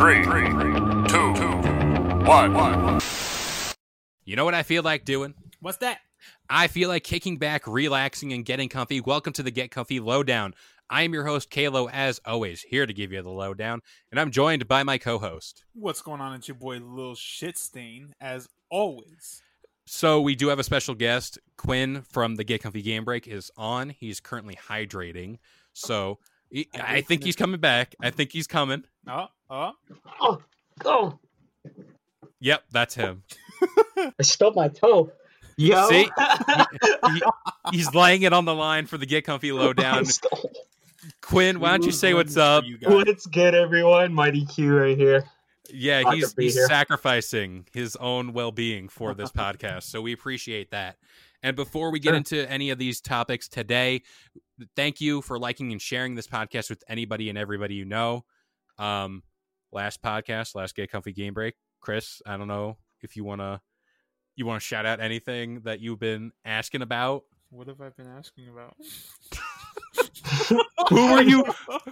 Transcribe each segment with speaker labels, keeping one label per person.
Speaker 1: Three, two, one.
Speaker 2: You know what I feel like doing?
Speaker 3: What's that?
Speaker 2: I feel like kicking back, relaxing, and getting comfy. Welcome to the Get Comfy Lowdown. I am your host, Kalo, as always, here to give you the lowdown, and I'm joined by my co-host.
Speaker 3: What's going on? It's your boy Lil Shitstain, as always.
Speaker 2: So we do have a special guest. Quinn from the Get Comfy Game Break is on. He's currently hydrating, so he- I think he's coming back. I think he's coming.
Speaker 3: Oh, oh.
Speaker 4: Oh, oh!
Speaker 2: Yep, that's him.
Speaker 4: I stubbed my toe. Yo.
Speaker 2: See? He- he's laying it on the line for the Get Comfy Lowdown. Quinn, why don't you say what's up?
Speaker 4: What's good, everyone? Mighty Q right here.
Speaker 2: Yeah,
Speaker 4: Glad
Speaker 2: he's he's
Speaker 4: here.
Speaker 2: sacrificing his own well being for this podcast, so we appreciate that. And before we get
Speaker 4: Sure.
Speaker 2: into any of these topics today, thank you for liking and sharing this podcast with anybody and everybody you know. Um, last podcast, last Get Comfy Game Break, Chris. I don't know if you wanna you want to shout out anything that you've been asking about.
Speaker 3: What have I been asking about?
Speaker 2: Who were you?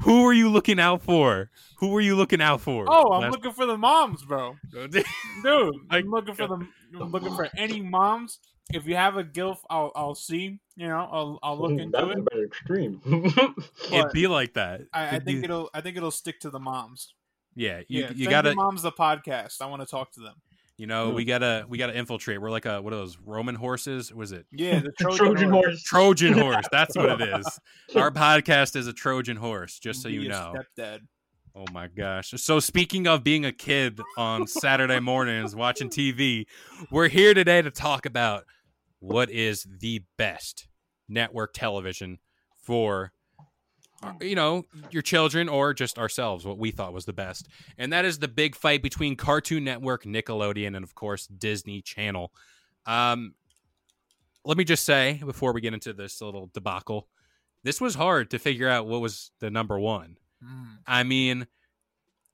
Speaker 2: Who were you looking out for? Who were you looking out for?
Speaker 3: Oh, I'm
Speaker 2: Last-
Speaker 3: looking for the moms, bro. Dude,
Speaker 2: I-
Speaker 3: I'm looking for the I'm looking for any moms. If you have a gilf, I'll I'll see. You know, I'll I'll look
Speaker 4: Ooh,
Speaker 3: into
Speaker 4: that was
Speaker 3: it.
Speaker 4: a extreme.
Speaker 2: It'd be like that.
Speaker 3: I, I think
Speaker 2: be-
Speaker 3: it'll I think it'll stick to the moms.
Speaker 2: Yeah, you,
Speaker 3: yeah,
Speaker 2: you gotta
Speaker 3: moms the podcast. I want to talk to them.
Speaker 2: You know,
Speaker 4: Mm.
Speaker 2: we gotta we gotta infiltrate. We're like a what are those Roman horses? Was it
Speaker 3: Yeah, the Trojan,
Speaker 4: Trojan
Speaker 3: horse.
Speaker 4: horse.
Speaker 2: Trojan horse? That's what it is. Our podcast is a Trojan horse, just so
Speaker 3: Be
Speaker 2: you know.
Speaker 3: stepdad.
Speaker 2: Oh my gosh! So speaking of being a kid on Saturday mornings watching TV, we're here today to talk about what is the best network television for you know your children or just ourselves what we thought was the best and that is the big fight between cartoon network nickelodeon and of course disney channel um let me just say before we get into this little debacle this was hard to figure out what was the number one
Speaker 3: Mm.
Speaker 2: I mean,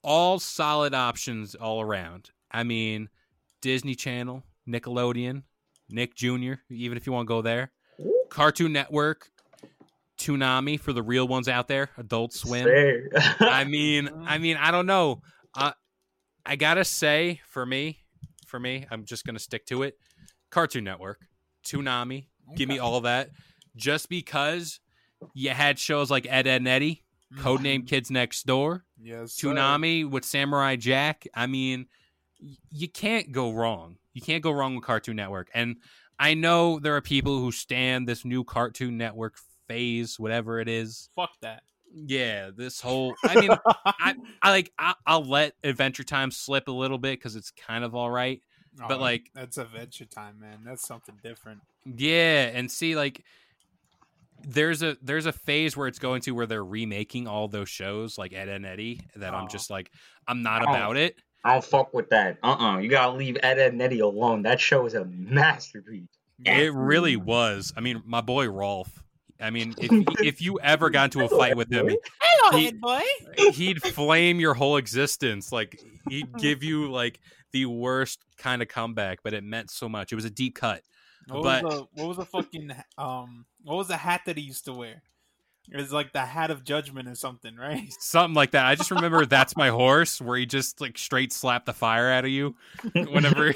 Speaker 2: all solid options all around. I mean, Disney Channel, Nickelodeon, Nick Jr., even if you want to go there, Cartoon Network, Toonami for the real ones out there, Adult Swim. I mean, I mean, I don't know. Uh, I gotta say, for me, for me, I'm just gonna stick to it. Cartoon Network, Toonami, give me all that. Just because you had shows like Ed, Edd n Eddy, Codename Kids Next Door,
Speaker 3: Yes. sir.
Speaker 2: With Samurai Jack. I mean, y- you can't go wrong. You can't go wrong with Cartoon Network. And I know there are people who stand this new Cartoon Network phase, whatever it is.
Speaker 3: Fuck that.
Speaker 2: Yeah, this whole. I mean, I, I like. I, I'll let Adventure Time slip a little bit because it's kind of all right. but,
Speaker 3: Oh,
Speaker 2: like-
Speaker 3: that's Adventure Time, man. That's something different.
Speaker 2: Yeah, and see, like, there's a there's a phase where it's going to where they're remaking all those shows like Edd n Eddy that I'm
Speaker 3: Oh.
Speaker 2: just like I'm not
Speaker 4: Oh.
Speaker 2: about it.
Speaker 4: I don't fuck with that. Uh uh You gotta leave Ed, Edd n Eddy alone. That show is a masterpiece.
Speaker 2: It really was. I mean, my boy Rolf, I mean, if if you ever got into a fight with him,
Speaker 3: Hello,
Speaker 2: He-
Speaker 3: head boy.
Speaker 2: he'd flame your whole existence. Like he'd give you like the worst kind of comeback, but it meant so much. It was a deep cut.
Speaker 3: What
Speaker 2: but-
Speaker 3: was the what was the fucking um what was the hat that he used to wear? It was like the hat of judgment or something, right?
Speaker 2: Something like that. I just remember that's my horse, where he just like straight slapped the fire out of you whenever.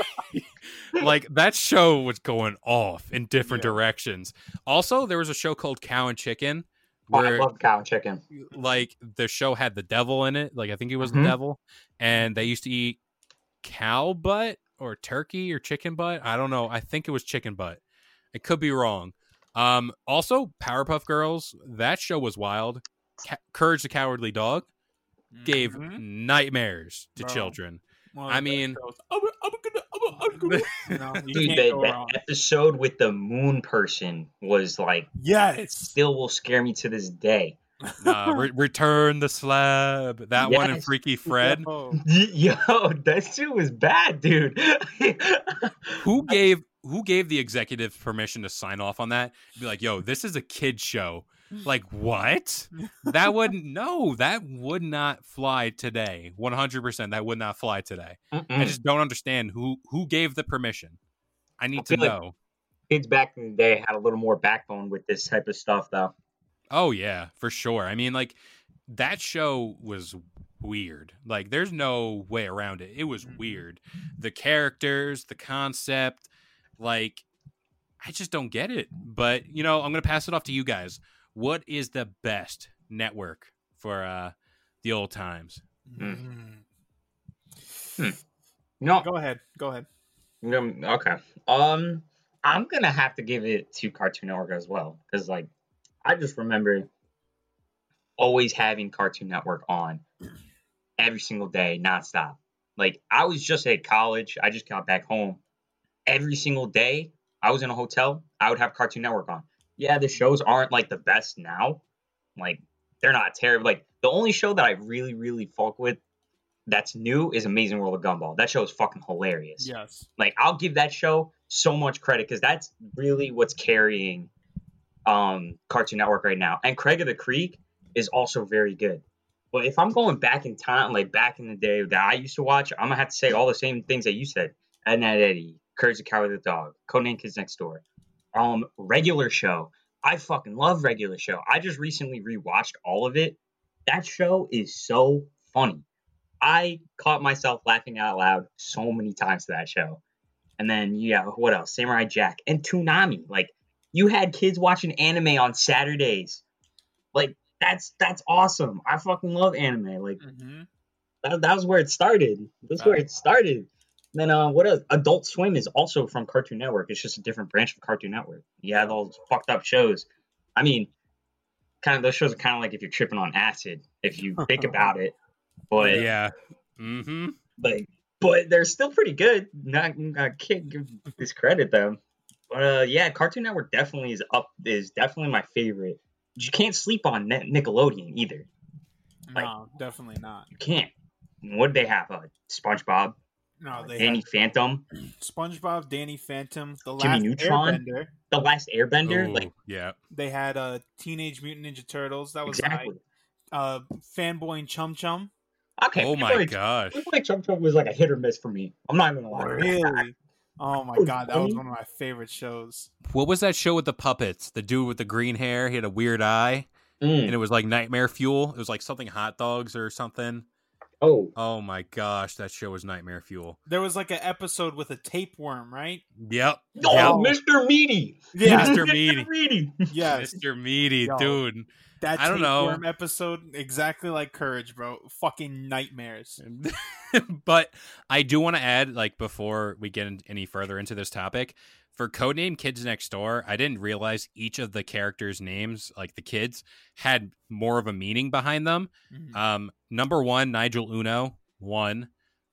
Speaker 2: Like that show was going off in different
Speaker 3: Yeah.
Speaker 2: directions. Also, there was a show called Cow and Chicken,
Speaker 4: Oh, I love cow and chicken.
Speaker 2: like the show had the devil in it. Like I think he was
Speaker 4: Mhm.
Speaker 2: the devil, and they used to eat cow butt or turkey or chicken butt. I don't know. I think it was chicken butt. I could be wrong. Um, also, Powerpuff Girls. That show was wild. Ca- Courage the Cowardly Dog gave
Speaker 3: Mhm.
Speaker 2: nightmares to
Speaker 3: Bro.
Speaker 2: children.
Speaker 3: Of
Speaker 2: I mean-
Speaker 3: shows. I'm, I'm gonna, I'm, I'm gonna. You
Speaker 4: Dude,
Speaker 3: can't
Speaker 4: that,
Speaker 3: go
Speaker 4: that
Speaker 3: wrong.
Speaker 4: episode with the moon person was like
Speaker 3: Yes.
Speaker 4: still will scare me to this day.
Speaker 2: Uh, re- Return the Slab. That one and Freaky Fred.
Speaker 3: Yo.
Speaker 4: Yo, that shit was bad, dude.
Speaker 2: who gave who gave the executive permission to sign off on that? Be like, yo, this is a kid show. Like what? That wouldn't no, that would not fly today. One hundred percent, that would not fly today. I
Speaker 4: Mm-mm.
Speaker 2: just don't understand who who gave the permission. I need
Speaker 4: I
Speaker 2: to
Speaker 4: feel like-
Speaker 2: know.
Speaker 4: Kids back in the day had a little more backbone with this type of stuff, though.
Speaker 2: Oh yeah, for sure. I mean, like that show was weird. Like there's no way around it. It was
Speaker 3: Mhm.
Speaker 2: weird. The characters, the concept, like I just don't get it. But, you know, I'm going to pass it off to you guys. What is the best network for uh the old times?
Speaker 3: Mm.
Speaker 4: No,
Speaker 3: Go ahead. Go ahead.
Speaker 4: Um, okay. Um, I'm gonna have to give it to Cartoon Network as well because, like, I just remember always having Cartoon Network on every single day, nonstop. Like, I was just at college. I just got back home. Every single day, I was in a hotel. I would have Cartoon Network on. Yeah, the shows aren't like the best now. Like, they're not terrible. Like, the only show that I really, really fuck with that's new is Amazing World of Gumball. That show is fucking hilarious.
Speaker 3: Yes.
Speaker 4: Like I'll give that show so much credit because that's really what's carrying um Cartoon Network right now. And Craig of the Creek is also very good. But if I'm going back in time, like back in the day that I used to watch, I'm gonna have to say all the same things that you said. Ed and Ed Eddie, Courage the Cowardly Dog, Codename Kids Next Door, um, regular show. I fucking love regular show. I just recently rewatched all of it. That show is so funny. I caught myself laughing out loud so many times to that show. And then yeah, what else? Samurai Jack and Toonami. Like you had kids watching anime on Saturdays. Like that's that's awesome. I fucking love anime. Like
Speaker 3: hmm
Speaker 4: that, that was where it started. That's where it started. Then uh, what else? Adult Swim is also from Cartoon Network. It's just a different branch of Cartoon Network. You have all those fucked up shows. I mean, kind of those shows are kind of like if you're tripping on acid, if you think about it. But
Speaker 2: yeah. Mm-hmm.
Speaker 4: like but they're still pretty good not i can't give discredit them but uh yeah cartoon network definitely is up is definitely my favorite you can't sleep on Ni- nickelodeon either Like-
Speaker 3: No, definitely not.
Speaker 4: you can't what did they have uh spongebob
Speaker 3: No, they
Speaker 4: danny
Speaker 3: had
Speaker 4: phantom
Speaker 3: SpongeBob, Danny Phantom, the
Speaker 4: Jimmy
Speaker 3: last
Speaker 4: Neutron?
Speaker 3: Airbender.
Speaker 4: the last airbender like
Speaker 2: yeah.
Speaker 3: They had uh, Teenage Mutant Ninja Turtles. That was
Speaker 4: exactly
Speaker 3: nice. Uh, Fanboy and Chum Chum.
Speaker 4: okay
Speaker 2: Oh my
Speaker 4: Fanboy-
Speaker 2: gosh.
Speaker 4: Fanboy Chum Chum was like a hit or miss for me i'm not even gonna lie
Speaker 3: Really? Oh my god, that was one of my favorite shows.
Speaker 2: What was that show with the puppets? The dude with the green hair, he had a weird eye,
Speaker 4: Mm.
Speaker 2: and it was like nightmare fuel. It was like something hot dogs or something.
Speaker 4: Oh
Speaker 2: Oh my gosh, that show was nightmare fuel.
Speaker 3: There was like an episode with a tapeworm, right?
Speaker 2: Yep.
Speaker 4: oh
Speaker 2: Yep.
Speaker 4: mr meaty
Speaker 3: Yeah.
Speaker 2: Mr. Meaty.
Speaker 4: meaty
Speaker 3: Yes,
Speaker 2: Mr. Meaty,
Speaker 3: Yo.
Speaker 2: dude.
Speaker 3: that
Speaker 2: I don't know.
Speaker 3: tapeworm episode exactly like Courage, bro. Fucking nightmares.
Speaker 2: but I do want to add, like, before we get any further into this topic, for Codename Kids Next Door, I didn't realize each of the characters' names, like the kids, had more of a meaning behind them.
Speaker 3: Mhm.
Speaker 2: Um, number one, Nigel Uno, one.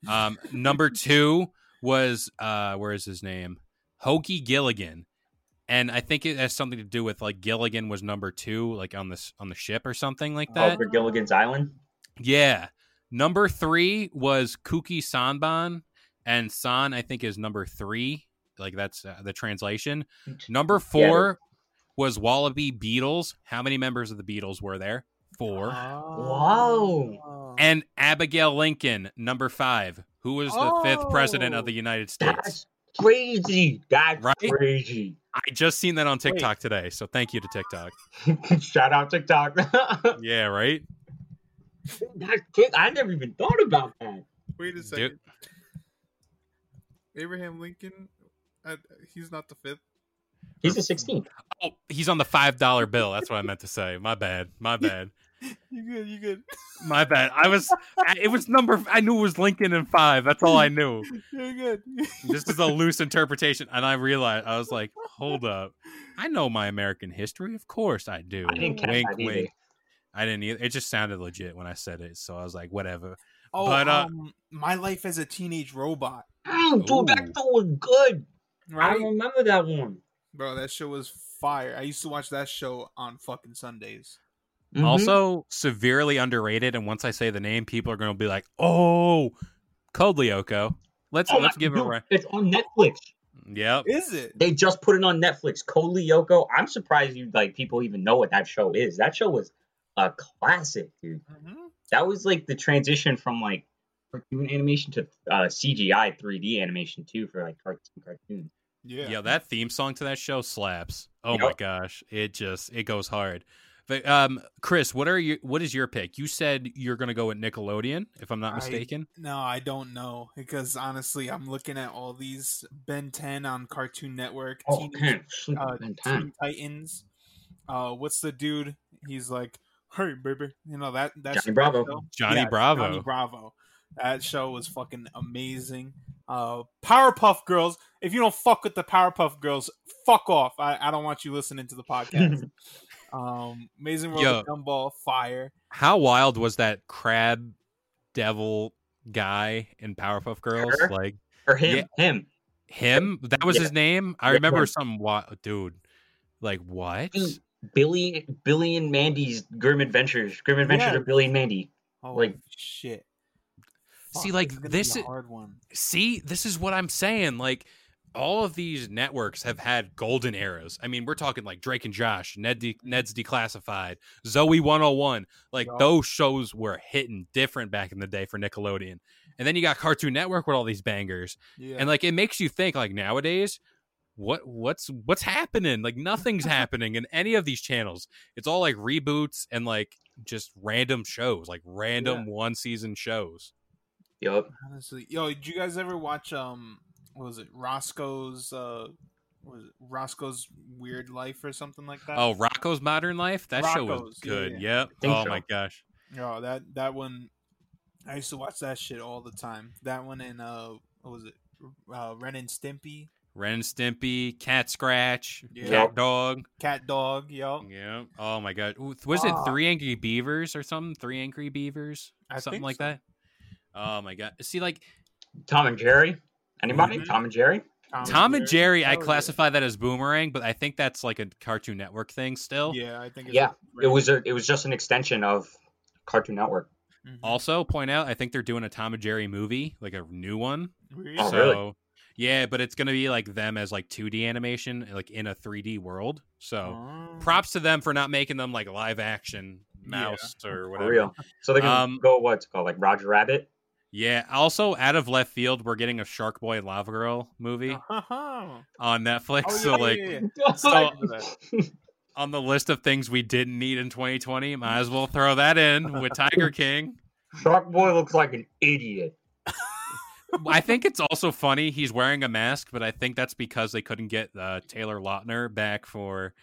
Speaker 2: Um, number two was uh, where is his name? Hoagie Gilligan, and I think it has something to do with like Gilligan was number two, like on this on the ship or something like
Speaker 4: oh,
Speaker 2: that.
Speaker 4: for gilligan's island
Speaker 2: Yeah. Number three was Kuki Sanban, and San I think is number three. Like that's uh, the translation. Number four was Wallabee Beatles. How many members of the Beatles were there? Four.
Speaker 4: Wow.
Speaker 2: and Abigail Lincoln, number five, who was the fifth president of the
Speaker 3: Oh.
Speaker 2: United States.
Speaker 4: That's crazy. That's
Speaker 2: Right?
Speaker 4: crazy.
Speaker 2: I just seen that on TikTok today, so thank you to TikTok.
Speaker 4: Shout out TikTok.
Speaker 2: Yeah, right.
Speaker 4: That's kick- I never even thought about that.
Speaker 3: Wait a second. Abraham Lincoln, uh, he's not the fifth.
Speaker 4: He's the 16th.
Speaker 2: Oh, he's on the five dollar bill. That's what I meant to say. My bad. My bad.
Speaker 3: You good? You good?
Speaker 2: My bad. I was. It was number. I knew it was Lincoln and five. That's all I knew.
Speaker 3: You're good.
Speaker 2: This is a loose interpretation, and I realized I was like, "Hold up, I know my American history. Of course I do."
Speaker 4: I didn't catch
Speaker 2: wink,
Speaker 4: that
Speaker 2: wink. I didn't either. It just sounded legit when I said it, so I was like, "Whatever."
Speaker 3: Oh,
Speaker 2: But, uh,
Speaker 3: um, my life as a teenage robot.
Speaker 4: Mm, dude, that
Speaker 2: Ooh.
Speaker 4: show was good. I remember that one.
Speaker 3: bro. That show was fire. I used to watch that show on fucking Sundays.
Speaker 4: Mhm.
Speaker 2: Also, severely underrated. And once I say the name, people are going to be like, "Oh, Code Lyoko." Let's
Speaker 4: Oh,
Speaker 2: let's
Speaker 4: my-
Speaker 2: give it a
Speaker 4: dude,
Speaker 2: run.
Speaker 4: It's on Netflix.
Speaker 2: Yep.
Speaker 3: Is it?
Speaker 4: They just put it on Netflix. Code Lyoko. I'm surprised you like people even know what that show is. That show was a classic, dude.
Speaker 3: Mhm.
Speaker 4: That was like the transition from like cartoon animation to uh, CGI 3D animation too for like cartoon cartoons.
Speaker 3: Yeah.
Speaker 2: Yeah, that theme song to that show slaps. Oh
Speaker 4: Yep.
Speaker 2: my gosh, it just it goes hard. But um, Chris, what are you? What is your pick? You said you're gonna go with Nickelodeon, if I'm not
Speaker 3: I-
Speaker 2: mistaken.
Speaker 3: No, I don't know because honestly, I'm looking at all these Ben 10 on Cartoon Network,
Speaker 4: Oh,
Speaker 3: Teen,
Speaker 4: man, sleep
Speaker 3: uh,
Speaker 4: in
Speaker 3: Teen. Titans. Uh, what's the dude? He's like, "Hey, baby," you know that that
Speaker 4: Johnny Bravo.
Speaker 3: show?
Speaker 2: Johnny
Speaker 3: Yeah,
Speaker 2: Bravo.
Speaker 3: Johnny Bravo. That show was fucking amazing. Uh, Powerpuff Girls. If you don't fuck with the Powerpuff Girls, fuck off. I, I don't want you listening to the podcast. um, Amazing World
Speaker 2: Yo.
Speaker 3: of Gumball, Fire.
Speaker 2: How wild was that crab devil guy in Powerpuff Girls?
Speaker 4: Her?
Speaker 2: Like
Speaker 4: Or him,
Speaker 2: Yeah.
Speaker 4: him.
Speaker 2: him? That was
Speaker 4: Yeah.
Speaker 2: his name. I
Speaker 4: Yeah,
Speaker 2: remember
Speaker 4: him.
Speaker 2: some wa- dude. Like what?
Speaker 4: Billy, Billy and Mandy's Grim Adventures. Grim Adventures
Speaker 3: Yeah.
Speaker 4: of Billy and Mandy.
Speaker 3: Oh
Speaker 4: Like-
Speaker 3: shit.
Speaker 2: See, like,
Speaker 3: this
Speaker 2: this
Speaker 3: be a
Speaker 2: i-
Speaker 3: hard one.
Speaker 2: See, this is what I'm saying. Like, all of these networks have had golden eras. I mean, we're talking like Drake and Josh, Ned De- Ned's Declassified, Zoe 101. Like, those shows were hitting different back in the day for Nickelodeon. And then you got Cartoon Network with all these bangers.
Speaker 3: Yeah.
Speaker 2: And like, it makes you think, like, nowadays, what what's what's happening like nothing's happening in any of these channels it's all like reboots and like just random shows like random one season shows
Speaker 4: Yup.
Speaker 3: Honestly, yo, did you guys ever watch um, what was it, Roscoe's uh, was it Roscoe's Weird Life or something like that?
Speaker 2: Oh, Rocco's Modern Life. That show was
Speaker 3: Rocco's, yeah,
Speaker 2: good.
Speaker 3: yeah.
Speaker 2: Yep. Oh
Speaker 4: so.
Speaker 2: my gosh.
Speaker 3: oh, that that one, I used to watch that shit all the time. That one and uh, what was it, uh, Ren and Stimpy,
Speaker 2: Ren and Stimpy, Cat Scratch,
Speaker 3: Yeah.
Speaker 2: Cat Dog.
Speaker 3: Cat Dog, yo,
Speaker 2: Yeah. Oh my god. Was it
Speaker 3: Ah.
Speaker 2: Three Angry Beavers or something? Three Angry Beavers,
Speaker 3: I
Speaker 2: something
Speaker 3: think
Speaker 2: like
Speaker 3: so.
Speaker 2: that. Oh my god. See, like
Speaker 4: Tom and Jerry. Anybody?
Speaker 3: Mhm.
Speaker 4: Tom and Jerry?
Speaker 2: Tom and Jerry, I classify that as Boomerang, but I think that's like a Cartoon Network thing still.
Speaker 3: Yeah, I think. It's
Speaker 4: Yeah,
Speaker 3: a-
Speaker 4: It was a, it was just an extension of Cartoon Network.
Speaker 3: Mhm.
Speaker 2: Also, point out, I think they're doing a Tom and Jerry movie, like a new one.
Speaker 3: Really?
Speaker 4: Oh, really?
Speaker 2: yeah, but it's gonna be like them as like 2D animation, like in a 3D world. So,
Speaker 3: Oh.
Speaker 2: props to them for not making them like live action
Speaker 3: Yeah.
Speaker 2: mouse or
Speaker 4: For
Speaker 2: whatever.
Speaker 4: real. So they can
Speaker 2: Um,
Speaker 4: go what's it called like Roger Rabbit.
Speaker 2: Yeah. Also, out of left field, we're getting a Shark Boy and Lava Girl movie
Speaker 3: Oh,
Speaker 2: on Netflix.
Speaker 3: yeah,
Speaker 2: so, like,
Speaker 3: yeah, yeah.
Speaker 2: so-
Speaker 3: I remember that.
Speaker 2: on the list of things we didn't need in 2020, might as well throw that in with Tiger King.
Speaker 4: Shark Boy looks like an idiot.
Speaker 2: I think it's also funny he's wearing a mask, but I think that's because they couldn't get uh, Taylor Lautner back for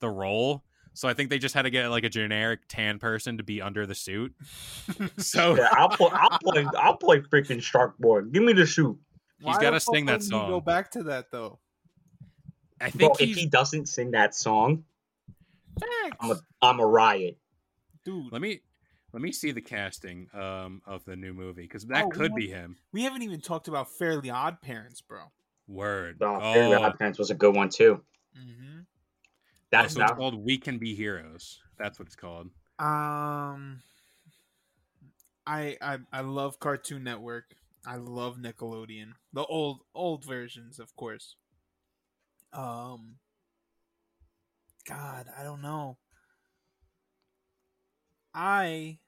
Speaker 2: the role. So I think they just had to get like a generic tan person to be under the suit. So
Speaker 4: Yeah, I'll play. I'll play. I'll play freaking Shark Boy. Give me the suit,
Speaker 2: He's gotta
Speaker 3: the
Speaker 2: sing that
Speaker 3: wouldn't you Go back to that though.
Speaker 2: I
Speaker 4: bro.
Speaker 2: think
Speaker 4: If he doesn't sing that song, I'm a, I'm a riot.
Speaker 3: dude.
Speaker 2: Let me let me see the casting um, of the new movie because that
Speaker 3: Oh,
Speaker 2: could be him.
Speaker 3: We haven't even talked about Fairly Odd Parents, bro.
Speaker 2: Word.
Speaker 4: Oh,
Speaker 2: Oh,
Speaker 4: Fairly Odd Parents was a good one too.
Speaker 3: Mm-hmm.
Speaker 2: Oh,
Speaker 4: That's
Speaker 2: so it's called We Can Be Heroes. That's what it's called.
Speaker 3: Um, I I I love Cartoon Network. I love Nickelodeon, the old old versions, of course. Um, God, I don't know. I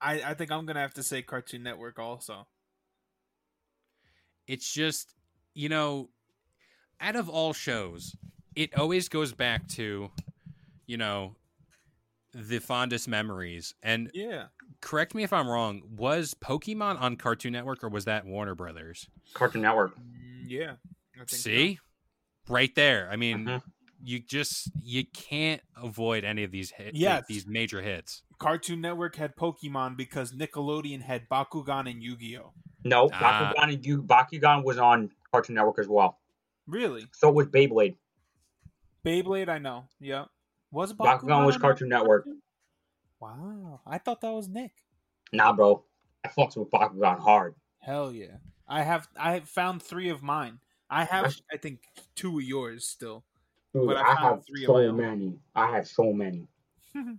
Speaker 3: I I think I'm gonna have to say Cartoon Network also.
Speaker 2: It's just, you know, out of all shows, it always goes back to, you know, the fondest memories. And
Speaker 3: Yeah.
Speaker 2: correct me if I'm wrong, was Pokemon on Cartoon Network or was that Warner Brothers?
Speaker 4: Cartoon Network.
Speaker 3: Mm, Yeah. I think so.
Speaker 2: See? Right there. I mean,
Speaker 4: Mhm.
Speaker 2: you just you can't avoid any of these hit,
Speaker 3: Yes.
Speaker 2: these major hits.
Speaker 3: Cartoon Network had Pokemon because Nickelodeon had Bakugan and Yu-Gi-Oh.
Speaker 4: No,
Speaker 2: Ah.
Speaker 4: Bakugan and Yu- Bakugan was on Cartoon Network as well.
Speaker 3: Really?
Speaker 4: So was Beyblade.
Speaker 3: Beyblade, I know. Yeah. Was it
Speaker 4: Bakugan was Cartoon Network.
Speaker 3: Wow. I thought that was Nick.
Speaker 4: Nah, bro. I fucked with Bakugan hard.
Speaker 3: Hell yeah. I have I have found three of mine. I have I think two of yours still.
Speaker 4: Dude,
Speaker 3: But I
Speaker 4: I, have
Speaker 3: three of my
Speaker 4: so many. I have so many.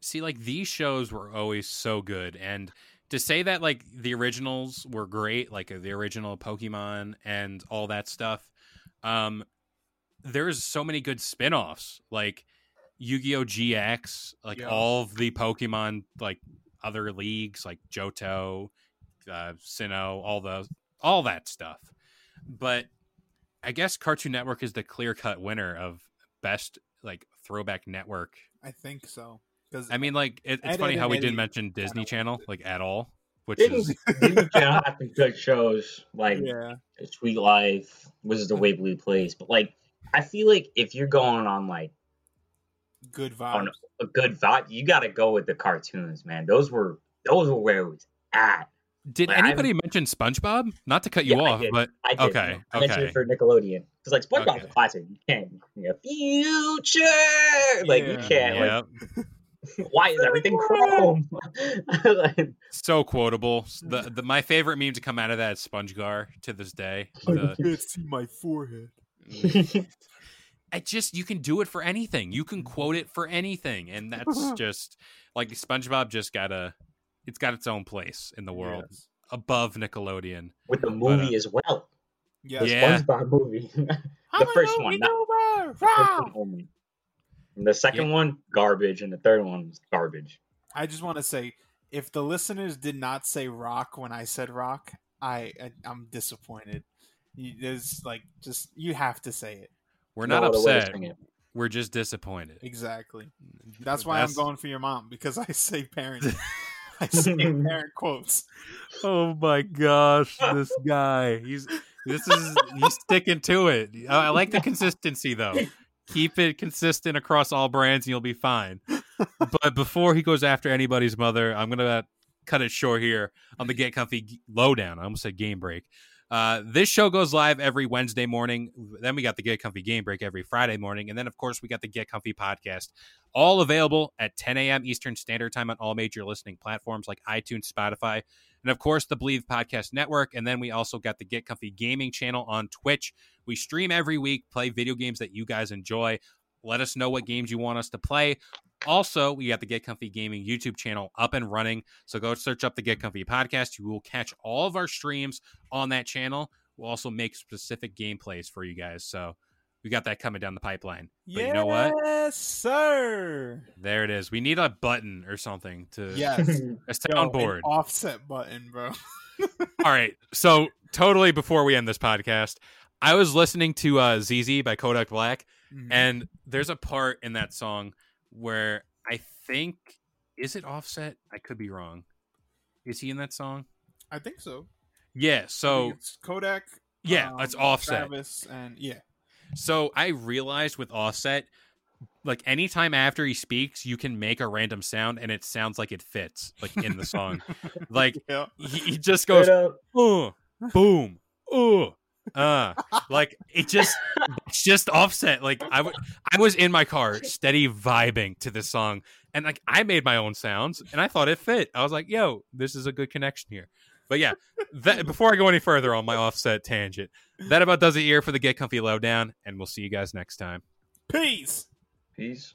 Speaker 2: See, like these shows were always so good, and to say that like the originals were great, like uh, the original Pokemon and all that stuff, um, there's so many good spin-offs, like Yu-Gi-Oh GX, like
Speaker 3: Yeah.
Speaker 2: all of the Pokemon, like other leagues, like Johto, uh, Sinnoh, all the all that stuff. But I guess Cartoon Network is the clear-cut winner of best like throwback network
Speaker 3: I think so. Because
Speaker 2: I mean, like it, it's
Speaker 3: Ed,
Speaker 2: funny
Speaker 3: Ed,
Speaker 2: how
Speaker 3: and
Speaker 2: we
Speaker 3: Eddie
Speaker 2: didn't mention Disney Channel like at all, which
Speaker 4: Disney,
Speaker 2: is
Speaker 4: Disney Channel had some good shows like
Speaker 3: yeah.
Speaker 4: Sweet Life, Wizards of Waverly Place, but like I feel like if you're going on like
Speaker 3: Good
Speaker 4: on
Speaker 3: vibes.
Speaker 4: a good vibe, you got to go with the cartoons, man. Those were those were where it was at.
Speaker 2: did
Speaker 4: Like, I'm-
Speaker 2: anybody mention SpongeBob? Not to cut you
Speaker 4: Yeah, I
Speaker 2: off,
Speaker 4: did.
Speaker 2: but
Speaker 4: I did.
Speaker 2: okay,
Speaker 4: I mentioned
Speaker 2: okay.
Speaker 4: it for Nickelodeon because like SpongeBob's
Speaker 2: Okay.
Speaker 4: a classic. You can't, you know, future like you can't.
Speaker 2: yeah,
Speaker 4: Like, why is everything chrome? like,
Speaker 2: so quotable. The, the my favorite meme to come out of that is SpongeGar to this day. The-
Speaker 3: can't see my forehead.
Speaker 2: it just you can do it for anything. You can quote it for anything, and that's just like SpongeBob. Just got a it's got its own place in the world
Speaker 3: Yes.
Speaker 2: above Nickelodeon.
Speaker 4: with the
Speaker 2: But,
Speaker 4: movie
Speaker 2: uh,
Speaker 4: as well.
Speaker 3: Yes.
Speaker 4: The
Speaker 2: Yeah.
Speaker 4: SpongeBob movie. the first one, not the first one. And the second one, garbage, and the third one was garbage.
Speaker 3: I just want to say, if the listeners did not say rock when I said rock, I, I I'm disappointed. You, there's like just you have to say it
Speaker 2: We're not
Speaker 4: other way to
Speaker 2: upset. We're just disappointed.
Speaker 3: exactly. That's why I'm going for your mom because I say parent. I say parent quotes.
Speaker 2: Oh my gosh, this guy. He's this is he's sticking to it. I, I like the consistency though. Keep it consistent across all brands and you'll be fine. But before he goes after anybody's mother, I'm gonna cut it short here on the Get Comfy lowdown. I almost said game break. Uh, this show goes live every Wednesday morning. Then we got the Get Comfy Game Break every Friday morning, and then of course we got the Get Comfy podcast, all available at 10 a.m. Eastern Standard Time on all major listening platforms like iTunes, Spotify, and of course the Bleav Podcast Network. And then we also got the Get Comfy Gaming channel on Twitch. We stream every week, play video games that you guys enjoy. Let us know what games you want us to play. Also, we got the Get Comfy Gaming YouTube channel up and running. So go search up the Get Comfy podcast. You will catch all of our streams on that channel. We'll also make specific gameplays for you guys. So we got that coming down the pipeline. But
Speaker 3: yes,
Speaker 2: you know what?
Speaker 3: sir.
Speaker 2: There it is. We need a button or something to
Speaker 3: Yes.
Speaker 2: a
Speaker 3: Yo, an offset button, bro.
Speaker 2: All right. So totally before we end this podcast, I was listening to uh, ZEZE by Kodak Black,
Speaker 3: Mhm.
Speaker 2: and there's a part in that song where I think is it Offset? I could be wrong. Is he in that song?
Speaker 3: I think so.
Speaker 2: Yeah. So
Speaker 3: it's Kodak.
Speaker 2: yeah,
Speaker 3: um,
Speaker 2: it's Offset.
Speaker 3: Travis, and yeah,
Speaker 2: So I realized with Offset, like anytime after he speaks, you can make a random sound, and it sounds like it fits, like in the song. like
Speaker 3: yeah.
Speaker 2: he, he just goes,
Speaker 4: Straight up.
Speaker 2: uh, boom, uh, uh, like it just, it's just offset. Like I w- I was in my car, steady vibing to this song, and like I made my own sounds, and I thought it fit. I was like, yo, this is a good connection here. But yeah, that, before I go any further on my offset tangent, that about does it here for the Get Comfy Lowdown, and we'll see you guys next time.
Speaker 3: Peace.
Speaker 4: Peace.